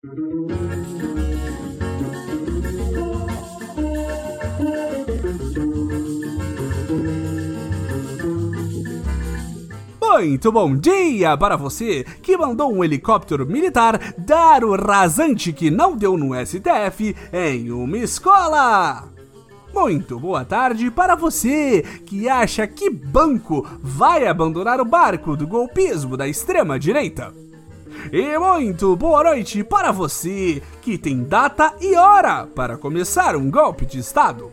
Muito bom dia para você que mandou um helicóptero militar dar o rasante que não deu no STF em uma escola. Muito boa tarde para você que acha que banco vai abandonar o barco do golpismo da extrema direita. E muito boa noite para você que tem data e hora para começar um golpe de Estado.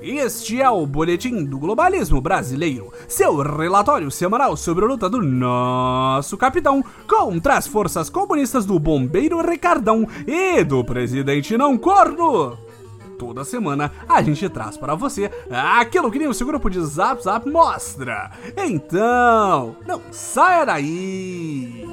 Este é o Boletim do Globalismo Brasileiro, seu relatório semanal sobre a luta do nosso capitão contra as forças comunistas do bombeiro Ricardão e do presidente não corno. Toda semana a gente traz para você aquilo que nem o seu grupo de Zap Zap mostra. Então, não saia daí!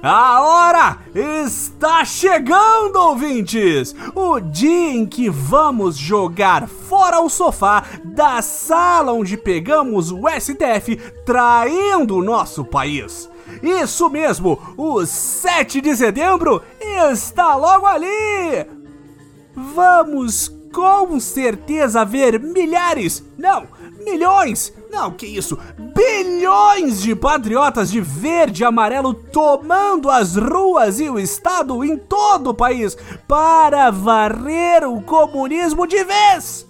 A hora está chegando, ouvintes! O dia em que vamos jogar fora o sofá da sala onde pegamos o STF traindo o nosso país. Isso mesmo, o 7 de setembro está logo ali! Vamos com certeza ver milhares, não, milhões, não, que isso, bilhões de patriotas de verde e amarelo tomando as ruas e o estado em todo o país para varrer o comunismo de vez.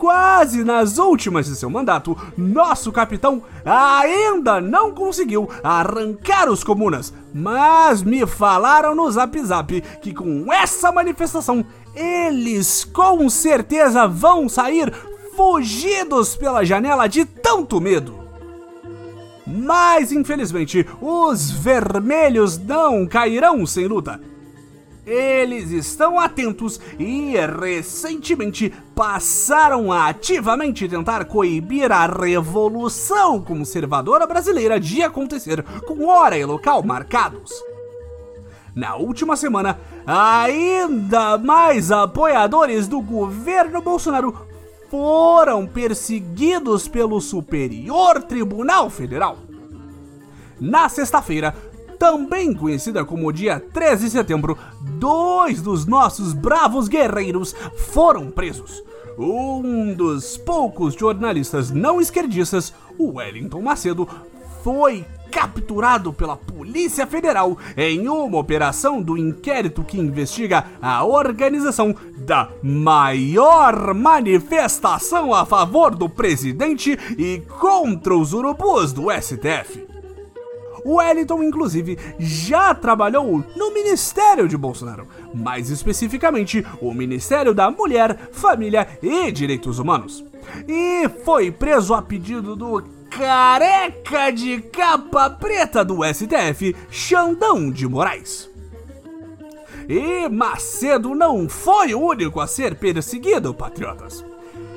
Quase nas últimas de seu mandato, nosso capitão ainda não conseguiu arrancar os comunas, mas me falaram no Zap Zap que com essa manifestação eles com certeza vão sair fugidos pela janela de tanto medo. Mas infelizmente, os vermelhos não cairão sem luta. Eles estão atentos e recentemente passaram a ativamente tentar coibir a revolução conservadora brasileira de acontecer com hora e local marcados. Na última semana, ainda mais apoiadores do governo Bolsonaro foram perseguidos pelo Superior Tribunal Federal. Na sexta-feira, também conhecida como dia 13 de setembro, dois dos nossos bravos guerreiros foram presos. Um dos poucos jornalistas não esquerdistas, o Wellington Macedo, foi capturado pela Polícia Federal em uma operação do inquérito que investiga a organização da maior manifestação a favor do presidente e contra os urubus do STF. O Wellington, inclusive, já trabalhou no Ministério de Bolsonaro, mais especificamente o Ministério da Mulher, Família e Direitos Humanos. E foi preso a pedido do careca de capa preta do STF, Xandão de Moraes. E Macedo não foi o único a ser perseguido, patriotas.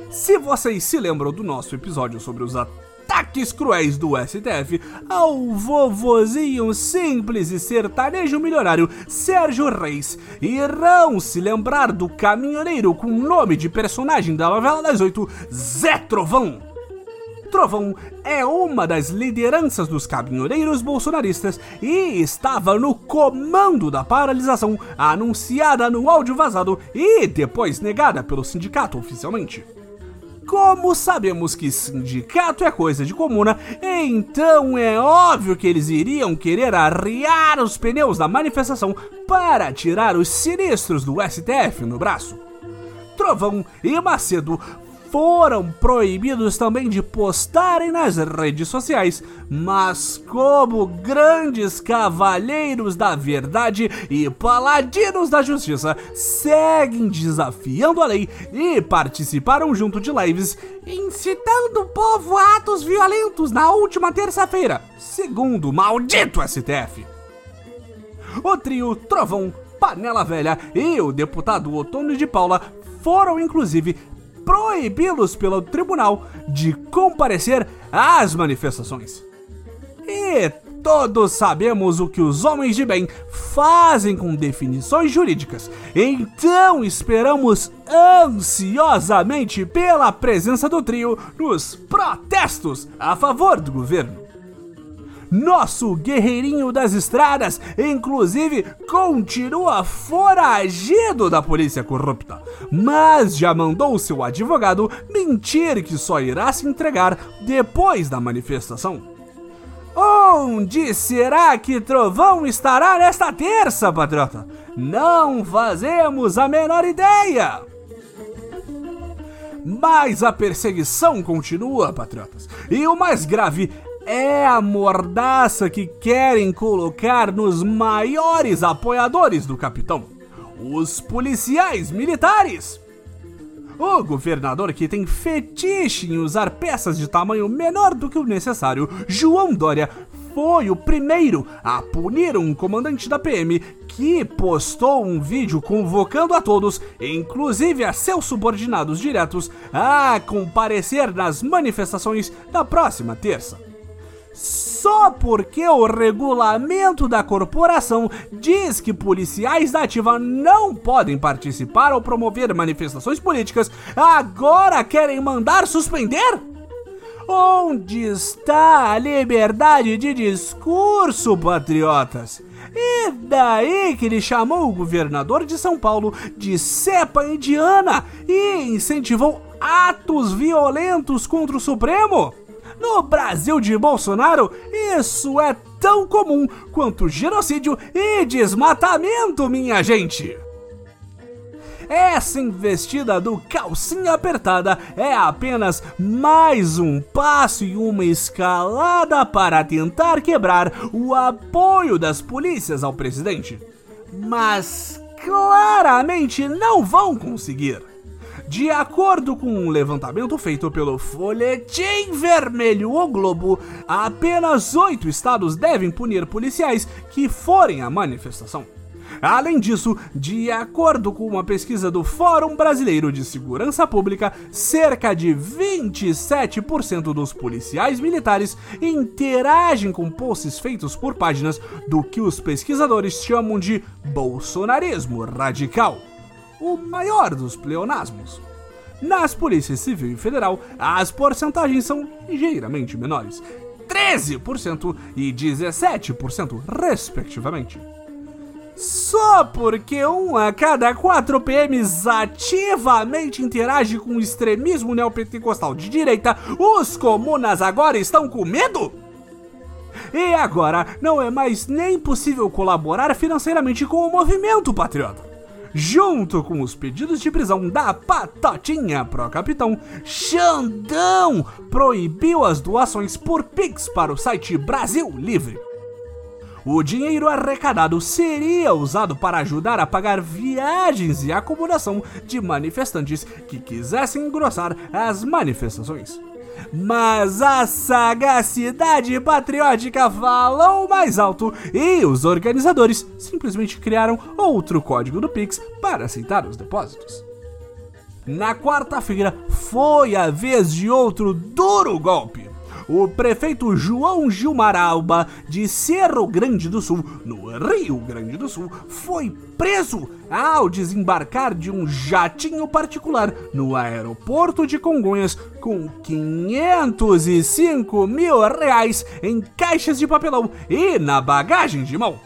Se vocês se lembram do nosso episódio sobre os ataques cruéis do STF ao vovozinho simples e sertanejo milionário Sérgio Reis, irão se lembrar do caminhoneiro com nome de personagem da novela das oito, Zé Trovão Trovão é uma das lideranças dos caminhoneiros bolsonaristas e estava no comando da paralisação anunciada no áudio vazado e depois negada pelo sindicato oficialmente. Como sabemos que sindicato é coisa de comuna, então é óbvio que eles iriam querer arriar os pneus da manifestação para tirar os sinistros do STF no braço. Trovão e Macedo foram proibidos também de postarem nas redes sociais, mas como grandes cavalheiros da verdade e paladinos da justiça, seguem desafiando a lei e participaram junto de lives incitando o povo a atos violentos na última terça-feira, segundo o maldito STF. O trio Trovão, Panela Velha e o deputado Otônio de Paula foram inclusive proibi-los pelo tribunal de comparecer às manifestações. E todos sabemos o que os homens de bem fazem com definições jurídicas, então esperamos ansiosamente pela presença do trio nos protestos a favor do governo. Nosso guerreirinho das estradas, inclusive continua foragido da polícia corrupta, mas já mandou seu advogado mentir que só irá se entregar depois da manifestação. Onde será que Trovão estará nesta terça, patriota? Não fazemos a menor ideia! Mas a perseguição continua, patriotas. E o mais grave é a mordaça que querem colocar nos maiores apoiadores do capitão: os policiais militares. O governador que tem fetiche em usar peças de tamanho menor do que o necessário, João Dória, foi o primeiro a punir um comandante da PM que postou um vídeo convocando a todos, inclusive a seus subordinados diretos, a comparecer nas manifestações da próxima terça só porque o regulamento da corporação diz que policiais da ativa não podem participar ou promover manifestações políticas, agora querem mandar suspender? Onde está a liberdade de discurso, patriotas? E daí que ele chamou o governador de São Paulo de cepa indiana e incentivou atos violentos contra o Supremo? No Brasil de Bolsonaro, isso é tão comum quanto genocídio e desmatamento, minha gente. Essa investida do calcinha apertada é apenas mais um passo e uma escalada para tentar quebrar o apoio das polícias ao presidente. Mas claramente não vão conseguir. De acordo com um levantamento feito pelo Folhetim Vermelho O Globo, apenas oito estados devem punir policiais que forem à manifestação. Além disso, de acordo com uma pesquisa do Fórum Brasileiro de Segurança Pública, cerca de 27% dos policiais militares interagem com posts feitos por páginas do que os pesquisadores chamam de bolsonarismo radical o maior dos pleonasmos. Nas polícias civil e federal, as porcentagens são ligeiramente menores, 13% e 17%, respectivamente. Só porque um a cada quatro PMs ativamente interage com o extremismo neopentecostal de direita, os comunas agora estão com medo? E agora não é mais nem possível colaborar financeiramente com o movimento patriota junto com os pedidos de prisão da Patotinha pro capitão, Xandão proibiu as doações por Pix para o site Brasil Livre. O dinheiro arrecadado seria usado para ajudar a pagar viagens e acomodação de manifestantes que quisessem engrossar as manifestações. Mas a sagacidade patriótica falou mais alto e os organizadores simplesmente criaram outro código do Pix para aceitar os depósitos. Na quarta-feira foi a vez de outro duro golpe o prefeito João Gilmar Alba, de Cerro Grande do Sul, no Rio Grande do Sul, foi preso ao desembarcar de um jatinho particular no aeroporto de Congonhas com 505 mil reais em caixas de papelão e na bagagem de mão.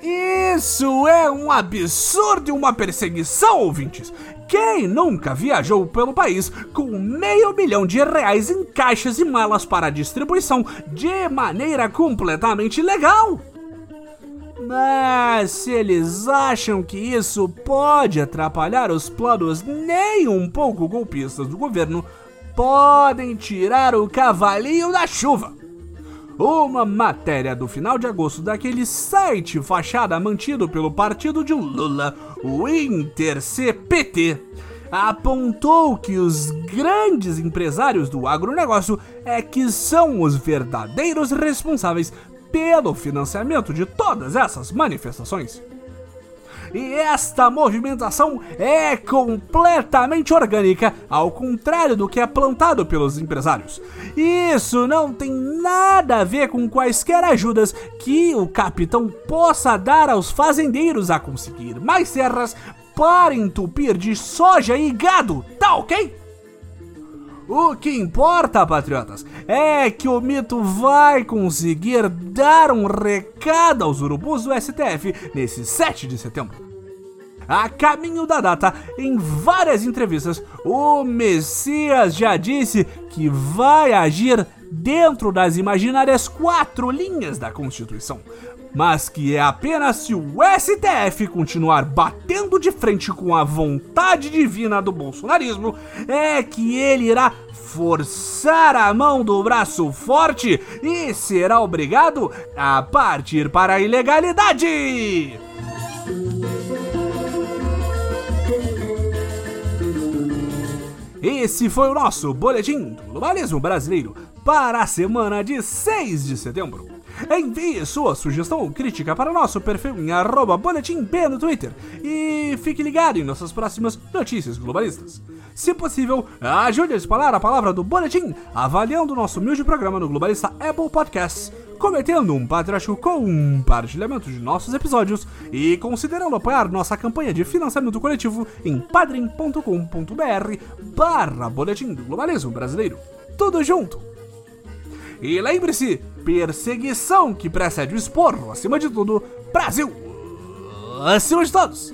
Isso é um absurdo e uma perseguição, ouvintes! Quem nunca viajou pelo país com meio milhão de reais em caixas e malas para distribuição de maneira completamente legal? Mas se eles acham que isso pode atrapalhar os planos nem um pouco golpistas do governo, podem tirar o cavalinho da chuva. Uma matéria do final de agosto daquele site fachada mantido pelo partido de Lula, o InterCPT, apontou que os grandes empresários do agronegócio é que são os verdadeiros responsáveis pelo financiamento de todas essas manifestações. E esta movimentação é completamente orgânica, ao contrário do que é plantado pelos empresários. Isso não tem nada a ver com quaisquer ajudas que o capitão possa dar aos fazendeiros a conseguir mais serras para entupir de soja e gado, tá ok? O que importa, patriotas, é que o mito vai conseguir dar um recado aos urubus do STF nesse 7 de setembro. A caminho da data, em várias entrevistas, o Messias já disse que vai agir dentro das imaginárias quatro linhas da Constituição, mas que é apenas se o STF continuar batendo de frente com a vontade divina do bolsonarismo, é que ele irá forçar a mão do braço forte e será obrigado a partir para a ilegalidade. Esse foi o nosso Boletim do Globalismo Brasileiro para a semana de 6 de setembro. Envie sua sugestão ou crítica para nosso perfil em arroba boletimp no Twitter e fique ligado em nossas próximas notícias globalistas. Se possível, ajude a espalhar a palavra do Boletim avaliando nosso humilde programa no Globalista Apple Podcasts, cometendo um patriótico compartilhamento de nossos episódios e considerando apoiar nossa campanha de financiamento coletivo em padrim.com.br barra Boletim do Globalismo Brasileiro. Tudo junto! E lembre-se, perseguição que precede o esporro, acima de tudo, Brasil! Acima de todos!